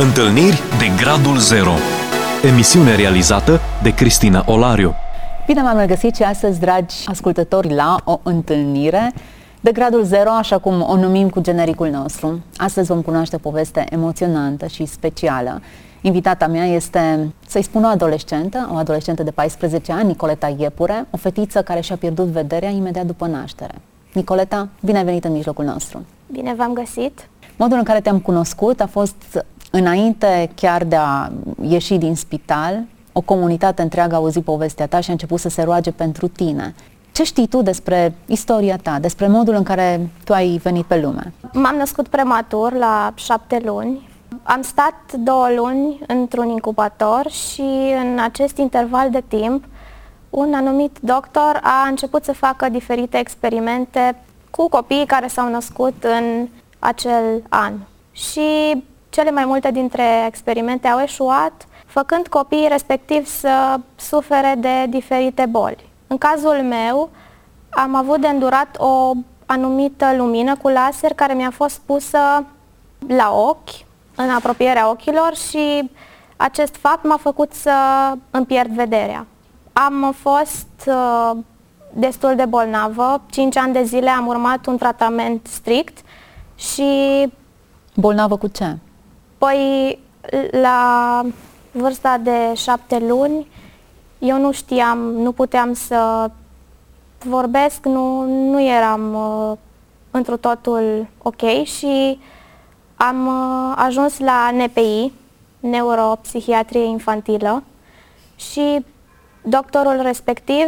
Întâlniri de Gradul Zero Emisiune realizată de Cristina Olariu Bine v-am regăsit și astăzi, dragi ascultători, la o întâlnire de gradul zero, așa cum o numim cu genericul nostru. Astăzi vom cunoaște o poveste emoționantă și specială. Invitata mea este, să-i spun o adolescentă, o adolescentă de 14 ani, Nicoleta Iepure, o fetiță care și-a pierdut vederea imediat după naștere. Nicoleta, bine ai venit în mijlocul nostru! Bine v-am găsit! Modul în care te-am cunoscut a fost înainte chiar de a ieși din spital, o comunitate întreagă a auzit povestea ta și a început să se roage pentru tine. Ce știi tu despre istoria ta, despre modul în care tu ai venit pe lume? M-am născut prematur la șapte luni. Am stat două luni într-un incubator și în acest interval de timp un anumit doctor a început să facă diferite experimente cu copiii care s-au născut în acel an. Și cele mai multe dintre experimente au eșuat, făcând copiii respectiv să sufere de diferite boli. În cazul meu, am avut de îndurat o anumită lumină cu laser care mi-a fost pusă la ochi, în apropierea ochilor și acest fapt m-a făcut să îmi pierd vederea. Am fost uh, destul de bolnavă, 5 ani de zile am urmat un tratament strict și... Bolnavă cu ce? Păi, la vârsta de șapte luni, eu nu știam, nu puteam să vorbesc, nu, nu eram uh, într totul ok și am uh, ajuns la NPI, Neuropsihiatrie Infantilă, și doctorul respectiv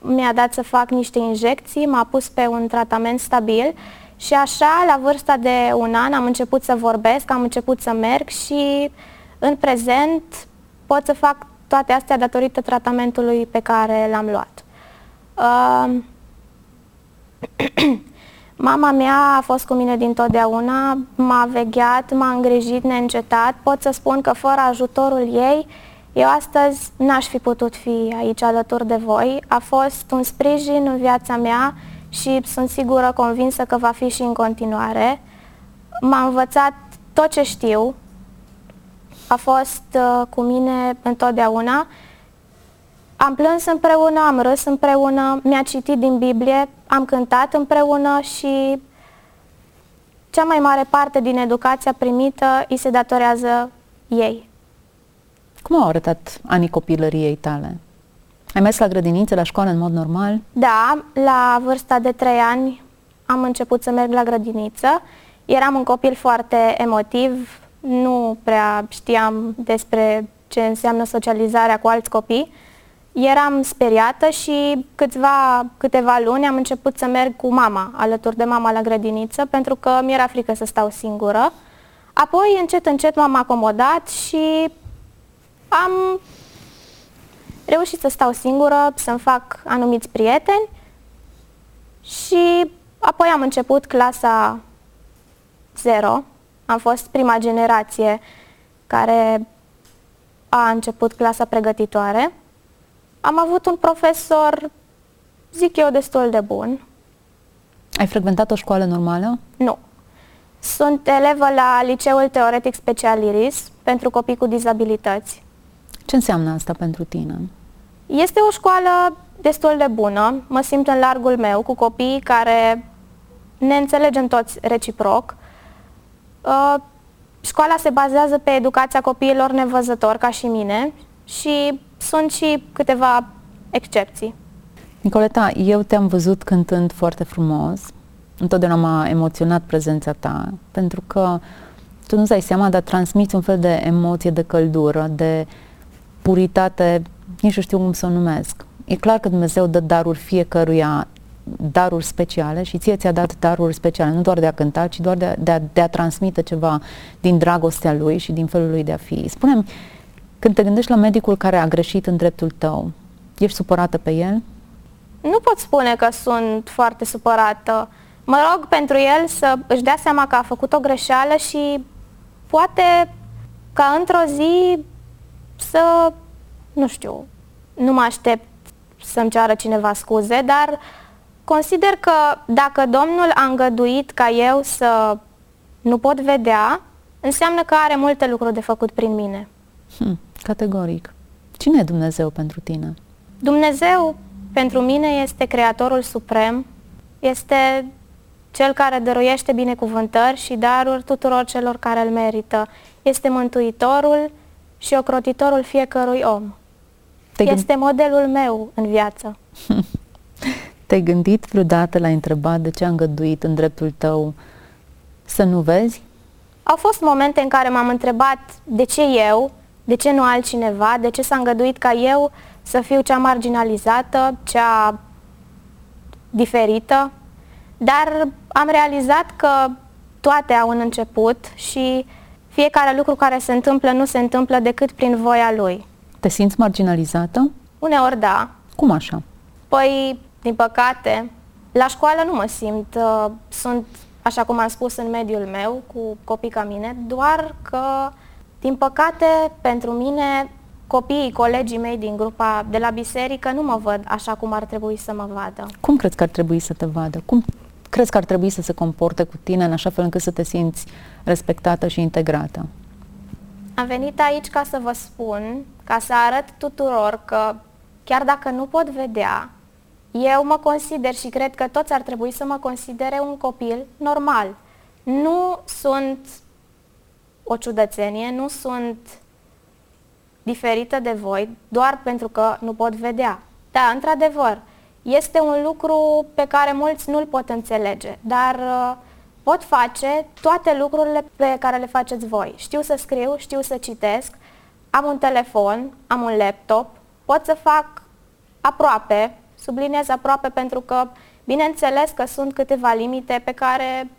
mi-a dat să fac niște injecții, m-a pus pe un tratament stabil și așa, la vârsta de un an, am început să vorbesc, am început să merg și în prezent pot să fac toate astea datorită tratamentului pe care l-am luat. Uh, Mama mea a fost cu mine dintotdeauna, m-a vegheat, m-a îngrijit neîncetat. Pot să spun că fără ajutorul ei, eu astăzi n-aș fi putut fi aici alături de voi. A fost un sprijin în viața mea și sunt sigură, convinsă că va fi și în continuare. M-a învățat tot ce știu, a fost uh, cu mine întotdeauna. Am plâns împreună, am râs împreună, mi-a citit din Biblie, am cântat împreună și cea mai mare parte din educația primită îi se datorează ei. Cum au arătat anii copilăriei tale? Ai mers la grădiniță, la școală în mod normal? Da, la vârsta de 3 ani am început să merg la grădiniță. Eram un copil foarte emotiv, nu prea știam despre ce înseamnă socializarea cu alți copii. Eram speriată și câțiva, câteva luni am început să merg cu mama, alături de mama la grădiniță, pentru că mi-era frică să stau singură. Apoi, încet, încet m-am acomodat și am reușit să stau singură, să-mi fac anumiți prieteni și apoi am început clasa 0. Am fost prima generație care a început clasa pregătitoare. Am avut un profesor, zic eu, destul de bun. Ai frecventat o școală normală? Nu. Sunt elevă la Liceul Teoretic Special Iris pentru copii cu dizabilități. Ce înseamnă asta pentru tine? Este o școală destul de bună, mă simt în largul meu cu copii care ne înțelegem toți reciproc. Uh, școala se bazează pe educația copiilor nevăzători ca și mine și sunt și câteva excepții. Nicoleta, eu te-am văzut cântând foarte frumos. Întotdeauna m-a emoționat prezența ta, pentru că tu nu-ți dai seama, dar transmiți un fel de emoție, de căldură, de puritate nici nu știu cum să o numesc. E clar că Dumnezeu dă daruri fiecăruia daruri speciale și ție ți-a dat daruri speciale, nu doar de a cânta, ci doar de a, de a, de a transmite ceva din dragostea lui și din felul lui de a fi. Spune-mi, când te gândești la medicul care a greșit în dreptul tău, ești supărată pe el? Nu pot spune că sunt foarte supărată. Mă rog pentru el să își dea seama că a făcut o greșeală și poate ca într-o zi să nu știu, nu mă aștept să-mi ceară cineva scuze, dar consider că dacă Domnul a îngăduit ca eu să nu pot vedea, înseamnă că are multe lucruri de făcut prin mine. Hmm, categoric. Cine e Dumnezeu pentru tine? Dumnezeu pentru mine este Creatorul Suprem, este Cel care dăruiește binecuvântări și daruri tuturor celor care îl merită. Este Mântuitorul și ocrotitorul fiecărui om. Te este modelul meu în viață. Te-ai gândit vreodată la întrebat de ce a îngăduit în dreptul tău să nu vezi? Au fost momente în care m-am întrebat de ce eu, de ce nu altcineva, de ce s-a îngăduit ca eu să fiu cea marginalizată, cea diferită, dar am realizat că toate au un început și fiecare lucru care se întâmplă nu se întâmplă decât prin voia lui. Te simți marginalizată? Uneori da. Cum așa? Păi, din păcate, la școală nu mă simt. Uh, sunt, așa cum am spus, în mediul meu, cu copii ca mine, doar că, din păcate, pentru mine, copiii, colegii mei din grupa de la biserică nu mă văd așa cum ar trebui să mă vadă. Cum crezi că ar trebui să te vadă? Cum crezi că ar trebui să se comporte cu tine în așa fel încât să te simți respectată și integrată? Am venit aici ca să vă spun, ca să arăt tuturor că chiar dacă nu pot vedea, eu mă consider și cred că toți ar trebui să mă considere un copil normal. Nu sunt o ciudățenie, nu sunt diferită de voi doar pentru că nu pot vedea. Da, într-adevăr, este un lucru pe care mulți nu-l pot înțelege, dar uh, pot face toate lucrurile pe care le faceți voi. Știu să scriu, știu să citesc, am un telefon, am un laptop, pot să fac aproape, subliniez aproape pentru că, bineînțeles că sunt câteva limite pe care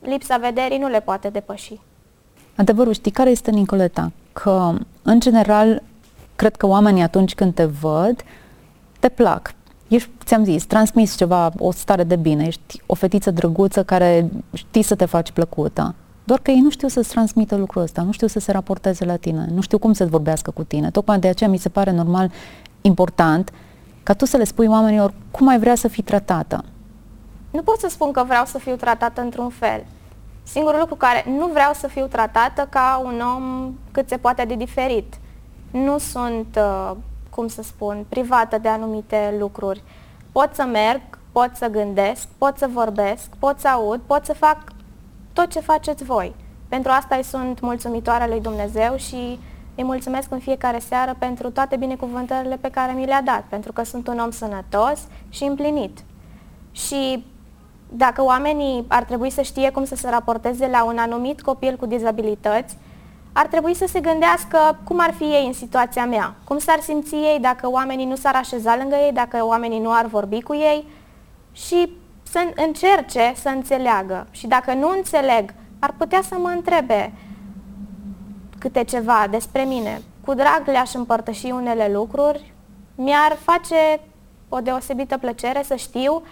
lipsa vederii nu le poate depăși. Adevărul, știi care este, Nicoleta? Că, în general, cred că oamenii atunci când te văd, te plac ești, ți-am zis, transmis ceva, o stare de bine, ești o fetiță drăguță care știi să te faci plăcută. Doar că ei nu știu să-ți transmită lucrul ăsta, nu știu să se raporteze la tine, nu știu cum să vorbească cu tine. Tocmai de aceea mi se pare normal, important, ca tu să le spui oamenilor cum ai vrea să fii tratată. Nu pot să spun că vreau să fiu tratată într-un fel. Singurul lucru care nu vreau să fiu tratată ca un om cât se poate de diferit. Nu sunt uh, cum să spun, privată de anumite lucruri. Pot să merg, pot să gândesc, pot să vorbesc, pot să aud, pot să fac tot ce faceți voi. Pentru asta îi sunt mulțumitoare lui Dumnezeu și îi mulțumesc în fiecare seară pentru toate binecuvântările pe care mi le-a dat, pentru că sunt un om sănătos și împlinit. Și dacă oamenii ar trebui să știe cum să se raporteze la un anumit copil cu dizabilități, ar trebui să se gândească cum ar fi ei în situația mea, cum s-ar simți ei dacă oamenii nu s-ar așeza lângă ei, dacă oamenii nu ar vorbi cu ei și să încerce să înțeleagă. Și dacă nu înțeleg, ar putea să mă întrebe câte ceva despre mine. Cu drag le-aș împărtăși unele lucruri. Mi-ar face o deosebită plăcere să știu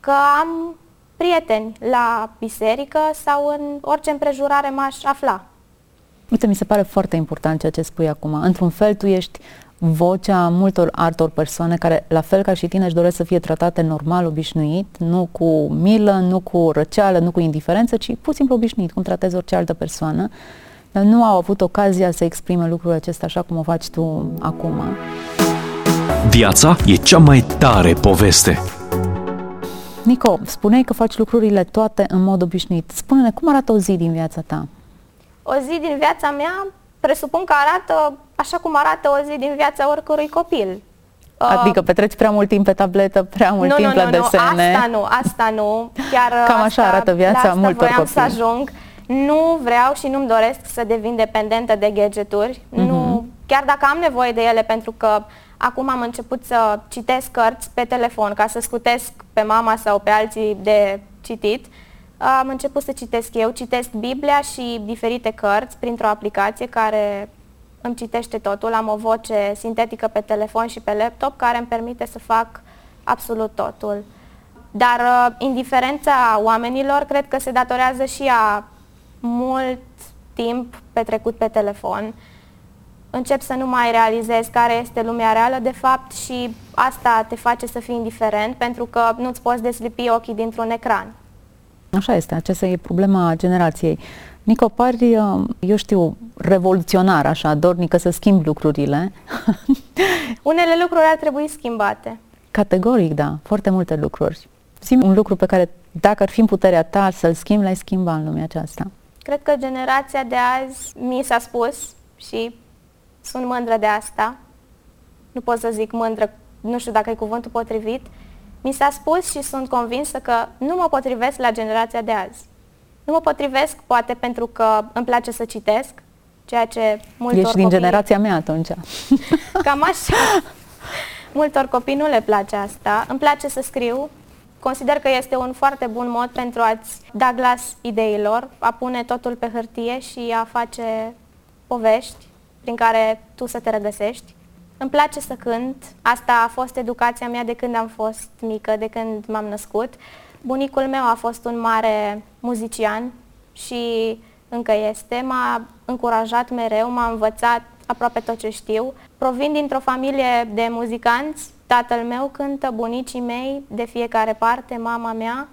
că am prieteni la biserică sau în orice împrejurare m-aș afla. Uite, mi se pare foarte important ceea ce spui acum. Într-un fel, tu ești vocea multor altor persoane care, la fel ca și tine, își doresc să fie tratate normal, obișnuit, nu cu milă, nu cu răceală, nu cu indiferență, ci pur și simplu obișnuit, cum tratezi orice altă persoană. Dar nu au avut ocazia să exprime lucrul acesta așa cum o faci tu acum. Viața e cea mai tare poveste. Nico, spuneai că faci lucrurile toate în mod obișnuit. Spune-ne, cum arată o zi din viața ta? o zi din viața mea presupun că arată așa cum arată o zi din viața oricărui copil. Adică petreci prea mult timp pe tabletă, prea mult nu, timp nu, la nu, desene. Nu, asta nu, asta nu. Chiar Cam asta, așa arată viața asta multor voiam copii. să ajung. Nu vreau și nu-mi doresc să devin dependentă de gadgeturi. Mm-hmm. Nu, chiar dacă am nevoie de ele pentru că acum am început să citesc cărți pe telefon ca să scutesc pe mama sau pe alții de citit. Uh, am început să citesc eu, citesc Biblia și diferite cărți printr-o aplicație care îmi citește totul. Am o voce sintetică pe telefon și pe laptop care îmi permite să fac absolut totul. Dar uh, indiferența oamenilor cred că se datorează și a mult timp petrecut pe telefon. Încep să nu mai realizezi care este lumea reală de fapt și asta te face să fii indiferent pentru că nu-ți poți deslipi ochii dintr-un ecran. Așa este, aceasta e problema generației. Nico, pari, uh, eu știu, revoluționar, așa, dornică să schimb lucrurile. Unele lucruri ar trebui schimbate. Categoric, da, foarte multe lucruri. Simt un lucru pe care, dacă ar fi în puterea ta să-l schimbi, l-ai schimba în lumea aceasta. Cred că generația de azi mi s-a spus și sunt mândră de asta. Nu pot să zic mândră, nu știu dacă e cuvântul potrivit. Mi s-a spus și sunt convinsă că nu mă potrivesc la generația de azi. Nu mă potrivesc poate pentru că îmi place să citesc, ceea ce multor Ești din copii... generația mea atunci. Cam așa. multor copii nu le place asta. Îmi place să scriu. Consider că este un foarte bun mod pentru a-ți da glas ideilor, a pune totul pe hârtie și a face povești prin care tu să te regăsești. Îmi place să cânt. Asta a fost educația mea de când am fost mică, de când m-am născut. Bunicul meu a fost un mare muzician și încă este. M-a încurajat mereu, m-a învățat aproape tot ce știu. Provin dintr-o familie de muzicanți. Tatăl meu cântă, bunicii mei de fiecare parte, mama mea,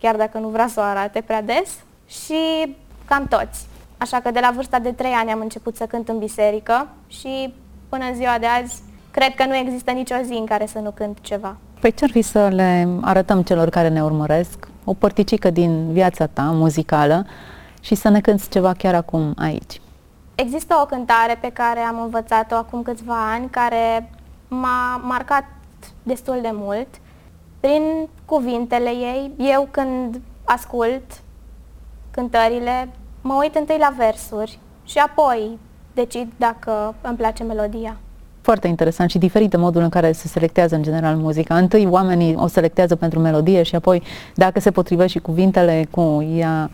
chiar dacă nu vrea să o arate prea des, și cam toți. Așa că de la vârsta de 3 ani am început să cânt în biserică și până în ziua de azi cred că nu există nicio zi în care să nu cânt ceva. Păi ce-ar fi să le arătăm celor care ne urmăresc o părticică din viața ta muzicală și să ne cânți ceva chiar acum aici? Există o cântare pe care am învățat-o acum câțiva ani, care m-a marcat destul de mult. Prin cuvintele ei, eu când ascult cântările, mă uit întâi la versuri și apoi decid dacă îmi place melodia. Foarte interesant și diferit de modul în care se selectează în general muzica. Întâi oamenii o selectează pentru melodie și apoi dacă se potrivește și cuvintele cu ea.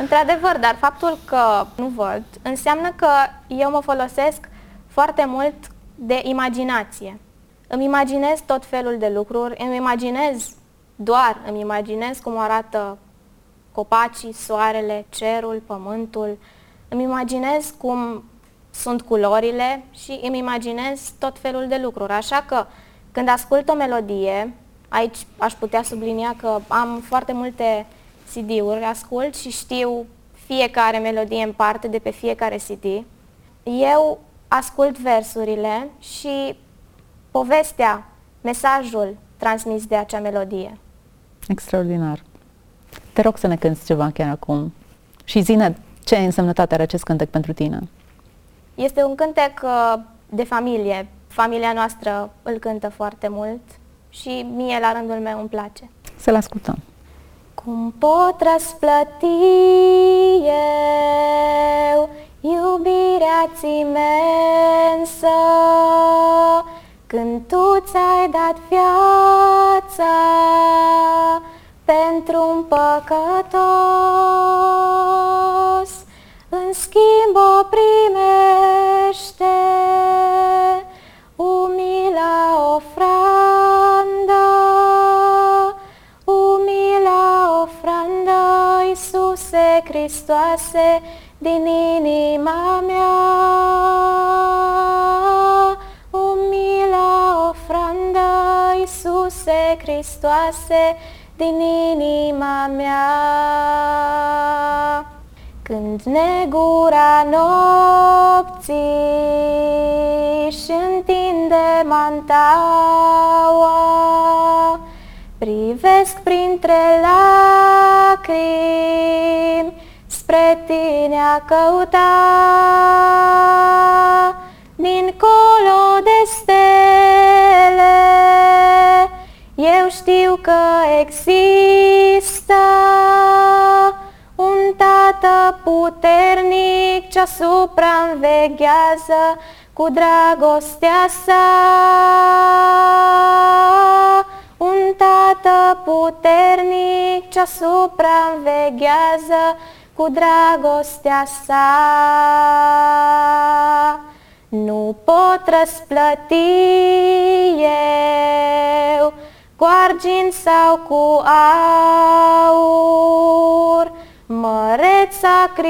Într-adevăr, dar faptul că nu văd înseamnă că eu mă folosesc foarte mult de imaginație. Îmi imaginez tot felul de lucruri, îmi imaginez, doar îmi imaginez cum arată copacii, soarele, cerul, pământul. Îmi imaginez cum sunt culorile și îmi imaginez tot felul de lucruri. Așa că când ascult o melodie, aici aș putea sublinia că am foarte multe CD-uri, ascult și știu fiecare melodie în parte de pe fiecare CD. Eu ascult versurile și povestea, mesajul transmis de acea melodie. Extraordinar. Te rog să ne cânti ceva chiar acum și zine ce însemnătate are acest cântec pentru tine. Este un cântec uh, de familie. Familia noastră îl cântă foarte mult și mie la rândul meu îmi place. Să-l ascultăm. Cum pot răsplăti eu iubirea-ți imensă când tu ți-ai dat viața pentru un păcătos, în schimb o primește umila ofrandă, umila ofrandă, Iisuse Hristoase, din inima mea. Umila ofrandă, Iisuse Hristoase, din inima mea. Când negura nopții și întinde mantaua, privesc printre lacrimi spre tine a căuta. Dincolo de stele, eu știu că există un tată puternic ce asupra înveghează cu dragostea sa. Un tată puternic ce asupra înveghează cu dragostea sa. Nu pot răsplăti eu cu argint sau cu aur, măreț sacrificiul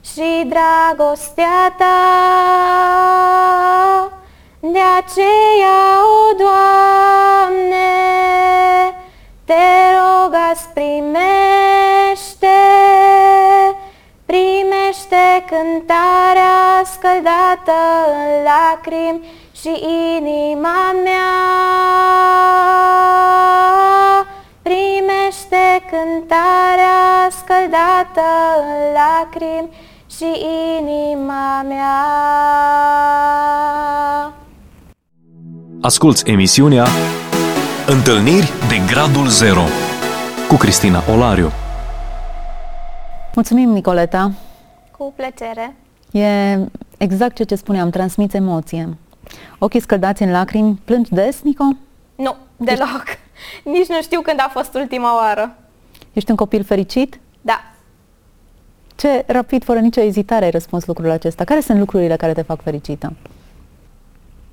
și dragostea ta. De aceea, o Doamne, te rog azi primește primește, primește cântarea scăldată în lacrimi și inima mea. Cântarea scăldată în lacrimi și inima mea. Asculți emisiunea Întâlniri de Gradul Zero cu Cristina Olariu. Mulțumim, Nicoleta. Cu plăcere. E exact ce ce spuneam, transmiți emoție. Ochii scăldați în lacrimi, plângi des, Nico? Nu, deloc. Nici nu știu când a fost ultima oară. Ești un copil fericit? Da. Ce rapid, fără nicio ezitare, ai răspuns lucrul acesta. Care sunt lucrurile care te fac fericită?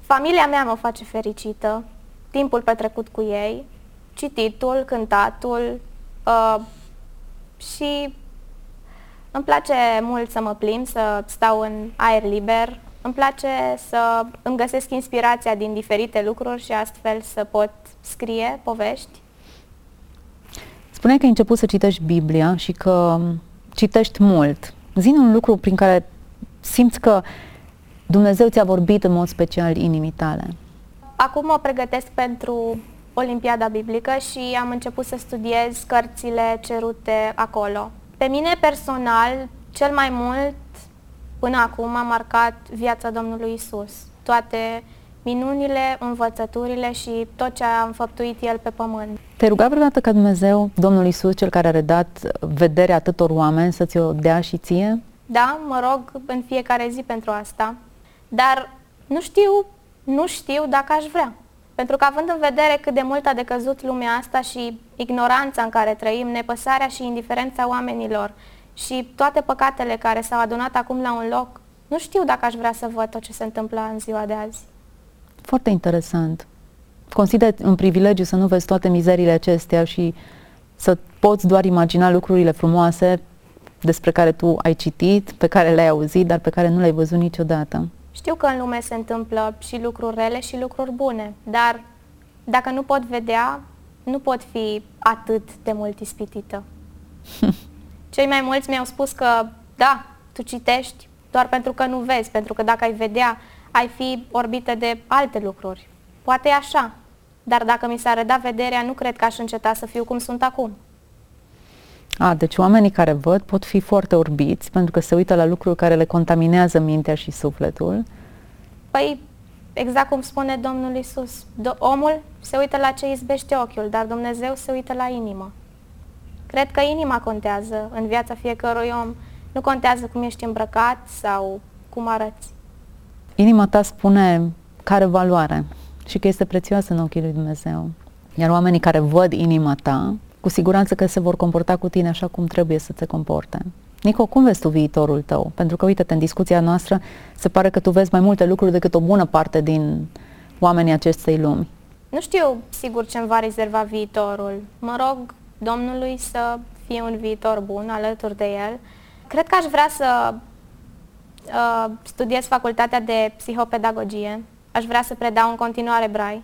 Familia mea mă face fericită. Timpul petrecut cu ei, cititul, cântatul uh, și îmi place mult să mă plimb, să stau în aer liber. Îmi place să îmi găsesc inspirația din diferite lucruri și astfel să pot scrie povești. Spuneai că ai început să citești Biblia și că citești mult. Zine un lucru prin care simți că Dumnezeu ți-a vorbit în mod special inimii tale. Acum mă pregătesc pentru Olimpiada Biblică și am început să studiez cărțile cerute acolo. Pe mine personal, cel mai mult până acum a marcat viața Domnului Isus. Toate minunile, învățăturile și tot ce a înfăptuit El pe pământ. Te-ai rugat vreodată ca Dumnezeu, Domnul Isus, cel care a redat vederea atâtor oameni, să ți-o dea și ție? Da, mă rog în fiecare zi pentru asta, dar nu știu, nu știu dacă aș vrea. Pentru că având în vedere cât de mult a decăzut lumea asta și ignoranța în care trăim, nepăsarea și indiferența oamenilor și toate păcatele care s-au adunat acum la un loc, nu știu dacă aș vrea să văd tot ce se întâmplă în ziua de azi. Foarte interesant. Consider un privilegiu să nu vezi toate mizeriile acestea și să poți doar imagina lucrurile frumoase despre care tu ai citit, pe care le-ai auzit, dar pe care nu le-ai văzut niciodată. Știu că în lume se întâmplă și lucruri rele și lucruri bune, dar dacă nu pot vedea, nu pot fi atât de mult ispitită. Cei mai mulți mi-au spus că, da, tu citești doar pentru că nu vezi, pentru că dacă ai vedea, ai fi orbită de alte lucruri. Poate e așa, dar dacă mi s-ar reda vederea, nu cred că aș înceta să fiu cum sunt acum. A, deci oamenii care văd pot fi foarte orbiți pentru că se uită la lucruri care le contaminează mintea și sufletul. Păi, exact cum spune Domnul Isus, do- omul se uită la ce izbește ochiul, dar Dumnezeu se uită la inimă. Cred că inima contează în viața fiecărui om. Nu contează cum ești îmbrăcat sau cum arăți. Inima ta spune care valoare și că este prețioasă în ochii lui Dumnezeu. Iar oamenii care văd inima ta, cu siguranță că se vor comporta cu tine așa cum trebuie să te comporte. Nico, cum vezi tu viitorul tău? Pentru că, uite în discuția noastră se pare că tu vezi mai multe lucruri decât o bună parte din oamenii acestei lumi. Nu știu sigur ce îmi va rezerva viitorul. Mă rog Domnului să fie un viitor bun alături de El. Cred că aș vrea să uh, studiez facultatea de psihopedagogie. Aș vrea să predau în continuare brai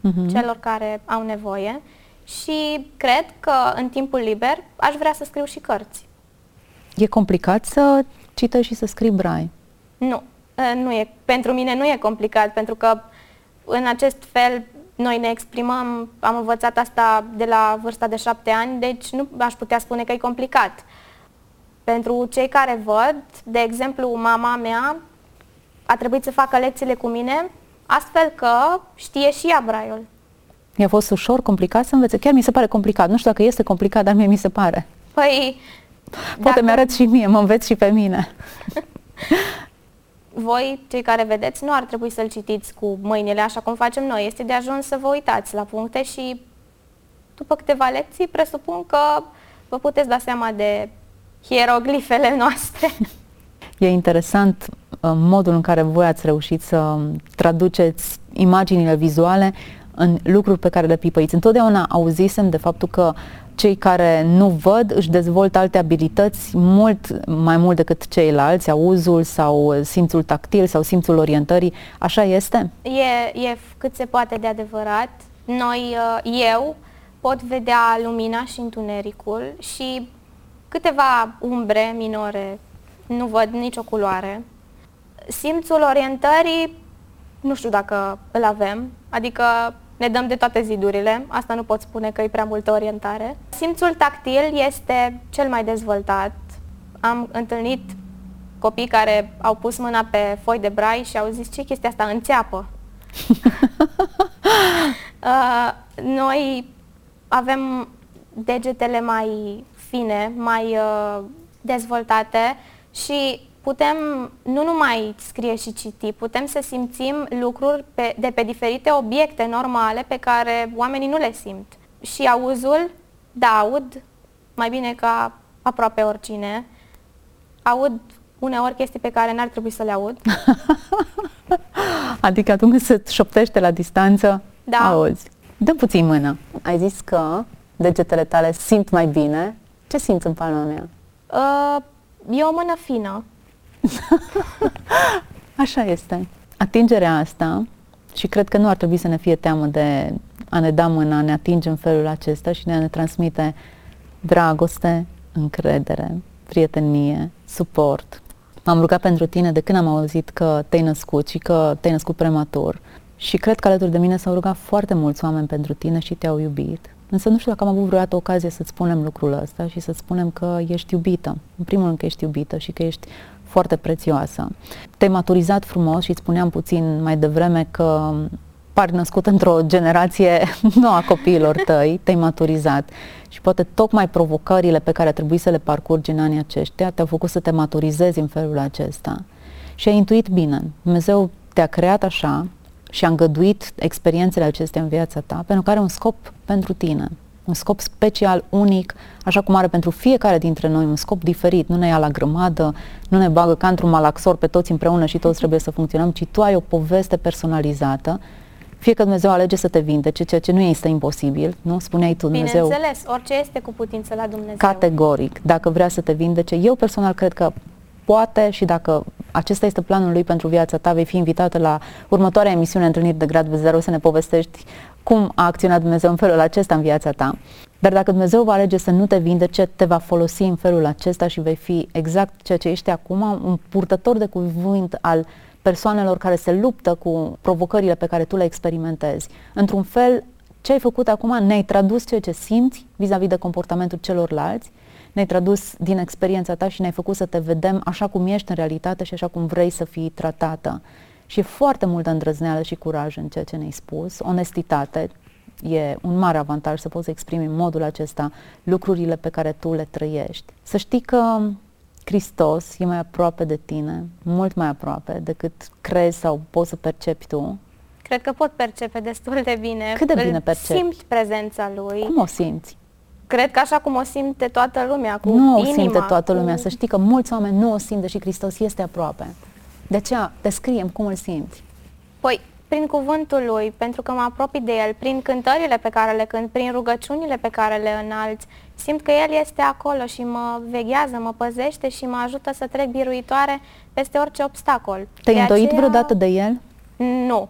uh-huh. celor care au nevoie și cred că în timpul liber aș vrea să scriu și cărți. E complicat să citești și să scrii brai? Nu, nu e. Pentru mine nu e complicat, pentru că în acest fel noi ne exprimăm, am învățat asta de la vârsta de șapte ani, deci nu aș putea spune că e complicat. Pentru cei care văd, de exemplu, mama mea a trebuit să facă lecțiile cu mine, astfel că știe și ea braiul. Mi-a fost ușor, complicat să învețe. Chiar mi se pare complicat. Nu știu dacă este complicat, dar mie mi se pare. Păi... Poate dacă... mi-arăt și mie, mă înveți și pe mine. Voi, cei care vedeți, nu ar trebui să-l citiți cu mâinile așa cum facem noi. Este de ajuns să vă uitați la puncte și după câteva lecții presupun că vă puteți da seama de hieroglifele noastre. E interesant uh, modul în care voi ați reușit să traduceți imaginile vizuale în lucruri pe care le pipăiți. Întotdeauna auzisem de faptul că cei care nu văd își dezvoltă alte abilități mult mai mult decât ceilalți, auzul sau simțul tactil sau simțul orientării. Așa este? E, e cât se poate de adevărat. Noi, uh, eu, pot vedea lumina și întunericul și câteva umbre minore, nu văd nicio culoare. Simțul orientării, nu știu dacă îl avem, adică ne dăm de toate zidurile, asta nu pot spune că e prea multă orientare. Simțul tactil este cel mai dezvoltat. Am întâlnit copii care au pus mâna pe foi de brai și au zis ce chestia asta înțeapă. uh, noi avem degetele mai fine, mai uh, dezvoltate și putem nu numai scrie și citi, putem să simțim lucruri pe, de pe diferite obiecte normale pe care oamenii nu le simt. Și auzul, da, aud mai bine ca aproape oricine. Aud uneori chestii pe care n-ar trebui să le aud. adică atunci se șoptește la distanță, da. auzi. Dă puțin mână. Ai zis că degetele tale simt mai bine. Ce simți în palma mea? Uh, e o mână fină. Așa este. Atingerea asta, și cred că nu ar trebui să ne fie teamă de a ne da mâna, a ne atinge în felul acesta și de a ne transmite dragoste, încredere, prietenie, suport. M-am rugat pentru tine de când am auzit că te-ai născut și că te-ai născut prematur. Și cred că alături de mine s-au rugat foarte mulți oameni pentru tine și te-au iubit. Însă nu știu dacă am avut vreodată ocazie să-ți spunem lucrul ăsta și să spunem că ești iubită. În primul rând că ești iubită și că ești foarte prețioasă. Te-ai maturizat frumos și îți spuneam puțin mai devreme că pari născut într-o generație nu a copiilor tăi, te-ai maturizat și poate tocmai provocările pe care a trebuit să le parcurgi în anii aceștia te-au făcut să te maturizezi în felul acesta și ai intuit bine. Dumnezeu te-a creat așa și a îngăduit experiențele acestea în viața ta pentru că are un scop pentru tine un scop special, unic, așa cum are pentru fiecare dintre noi un scop diferit, nu ne ia la grămadă, nu ne bagă ca într-un malaxor pe toți împreună și toți trebuie să funcționăm, ci tu ai o poveste personalizată fie că Dumnezeu alege să te vindece, ceea ce nu este imposibil, nu? Spuneai tu, Dumnezeu... Bineînțeles, orice este cu putință la Dumnezeu. Categoric, dacă vrea să te vindece. Eu personal cred că poate și dacă acesta este planul lui pentru viața ta, vei fi invitată la următoarea emisiune Întâlniri de Grad Zero să ne povestești cum a acționat Dumnezeu în felul acesta în viața ta. Dar dacă Dumnezeu va alege să nu te vindece, te va folosi în felul acesta și vei fi exact ceea ce ești acum, un purtător de cuvânt al persoanelor care se luptă cu provocările pe care tu le experimentezi. Într-un fel, ce ai făcut acum, ne-ai tradus ceea ce simți vis-a-vis de comportamentul celorlalți, ne-ai tradus din experiența ta și ne-ai făcut să te vedem așa cum ești în realitate și așa cum vrei să fii tratată. Și e foarte multă îndrăzneală și curaj în ceea ce ne-ai spus, onestitate, e un mare avantaj să poți exprimi în modul acesta lucrurile pe care tu le trăiești. Să știi că Hristos e mai aproape de tine, mult mai aproape decât crezi sau poți să percepi tu. Cred că pot percepe destul de bine. Cât de bine percepi? Simt prezența Lui. Cum o simți? Cred că așa cum o simte toată lumea, cu Nu inima, o simte toată cu... lumea, să știi că mulți oameni nu o simt, deși Hristos este aproape. De aceea, descriem cum îl simți. Păi, prin cuvântul lui, pentru că mă apropii de el, prin cântările pe care le cânt, prin rugăciunile pe care le înalți, simt că el este acolo și mă veghează, mă păzește și mă ajută să trec biruitoare peste orice obstacol. Te-ai îndoit aceea... vreodată de el? Nu.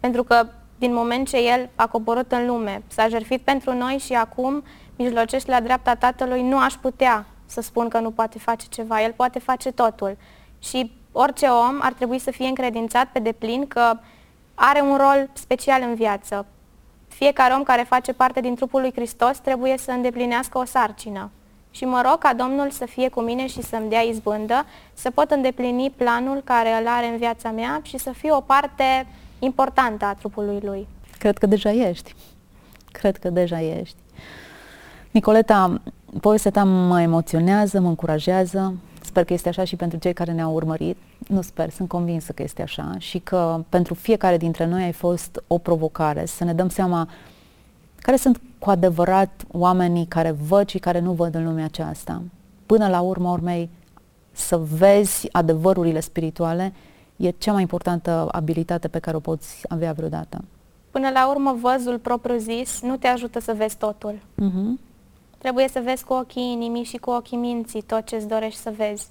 Pentru că din moment ce el a coborât în lume, s-a jertfit pentru noi și acum mijlocește la dreapta Tatălui, nu aș putea să spun că nu poate face ceva. El poate face totul. Și orice om ar trebui să fie încredințat pe deplin că are un rol special în viață. Fiecare om care face parte din trupul lui Hristos trebuie să îndeplinească o sarcină. Și mă rog ca Domnul să fie cu mine și să-mi dea izbândă, să pot îndeplini planul care îl are în viața mea și să fiu o parte importantă a trupului lui. Cred că deja ești. Cred că deja ești. Nicoleta, povestea ta mă emoționează, mă încurajează, Sper că este așa și pentru cei care ne-au urmărit. Nu sper, sunt convinsă că este așa și că pentru fiecare dintre noi ai fost o provocare să ne dăm seama care sunt cu adevărat oamenii care văd și care nu văd în lumea aceasta. Până la urmă urmei, să vezi adevărurile spirituale e cea mai importantă abilitate pe care o poți avea vreodată. Până la urmă, văzul propriu-zis nu te ajută să vezi totul. Uh-huh. Trebuie să vezi cu ochii inimii și cu ochii minții tot ce îți dorești să vezi.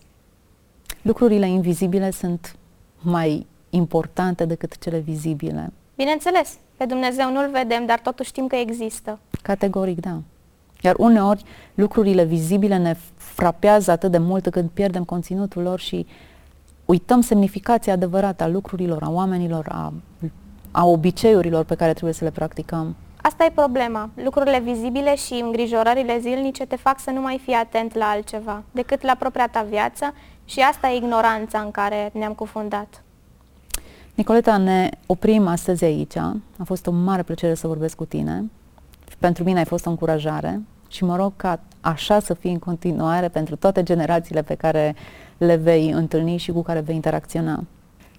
Lucrurile invizibile sunt mai importante decât cele vizibile. Bineînțeles, pe Dumnezeu nu-L vedem, dar totuși știm că există. Categoric, da. Iar uneori lucrurile vizibile ne frapează atât de mult când pierdem conținutul lor și uităm semnificația adevărată a lucrurilor, a oamenilor, a, a obiceiurilor pe care trebuie să le practicăm. Asta e problema. Lucrurile vizibile și îngrijorările zilnice te fac să nu mai fii atent la altceva decât la propria ta viață și asta e ignoranța în care ne-am cufundat. Nicoleta, ne oprim astăzi aici. A fost o mare plăcere să vorbesc cu tine. Pentru mine ai fost o încurajare și mă rog ca așa să fie în continuare pentru toate generațiile pe care le vei întâlni și cu care vei interacționa.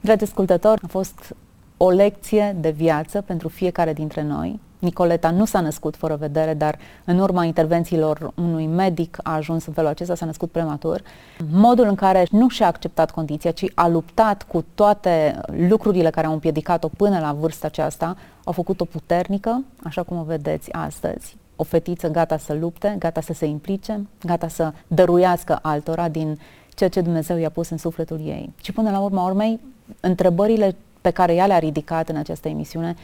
Dragi ascultători, a fost o lecție de viață pentru fiecare dintre noi. Nicoleta nu s-a născut fără vedere, dar în urma intervențiilor unui medic a ajuns în felul acesta, s-a născut prematur. Modul în care nu și-a acceptat condiția, ci a luptat cu toate lucrurile care au împiedicat-o până la vârsta aceasta, au făcut-o puternică, așa cum o vedeți astăzi. O fetiță gata să lupte, gata să se implice, gata să dăruiască altora din ceea ce Dumnezeu i-a pus în sufletul ei. Și până la urma urmei, întrebările pe care ea le-a ridicat în această emisiune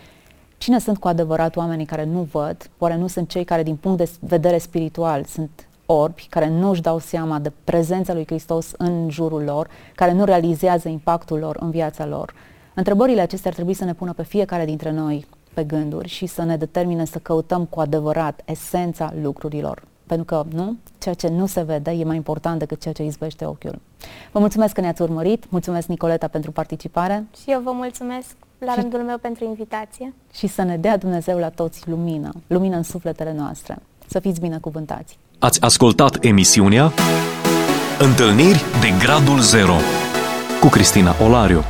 Cine sunt cu adevărat oamenii care nu văd? Oare nu sunt cei care, din punct de vedere spiritual, sunt orbi, care nu își dau seama de prezența lui Hristos în jurul lor, care nu realizează impactul lor în viața lor? Întrebările acestea ar trebui să ne pună pe fiecare dintre noi pe gânduri și să ne determine să căutăm cu adevărat esența lucrurilor. Pentru că, nu, ceea ce nu se vede e mai important decât ceea ce izbește ochiul. Vă mulțumesc că ne-ați urmărit, mulțumesc Nicoleta pentru participare. Și eu vă mulțumesc la și, rândul meu pentru invitație. Și să ne dea Dumnezeu la toți lumină, lumină în sufletele noastre. Să fiți binecuvântați. Ați ascultat emisiunea Întâlniri de Gradul Zero cu Cristina Olariu.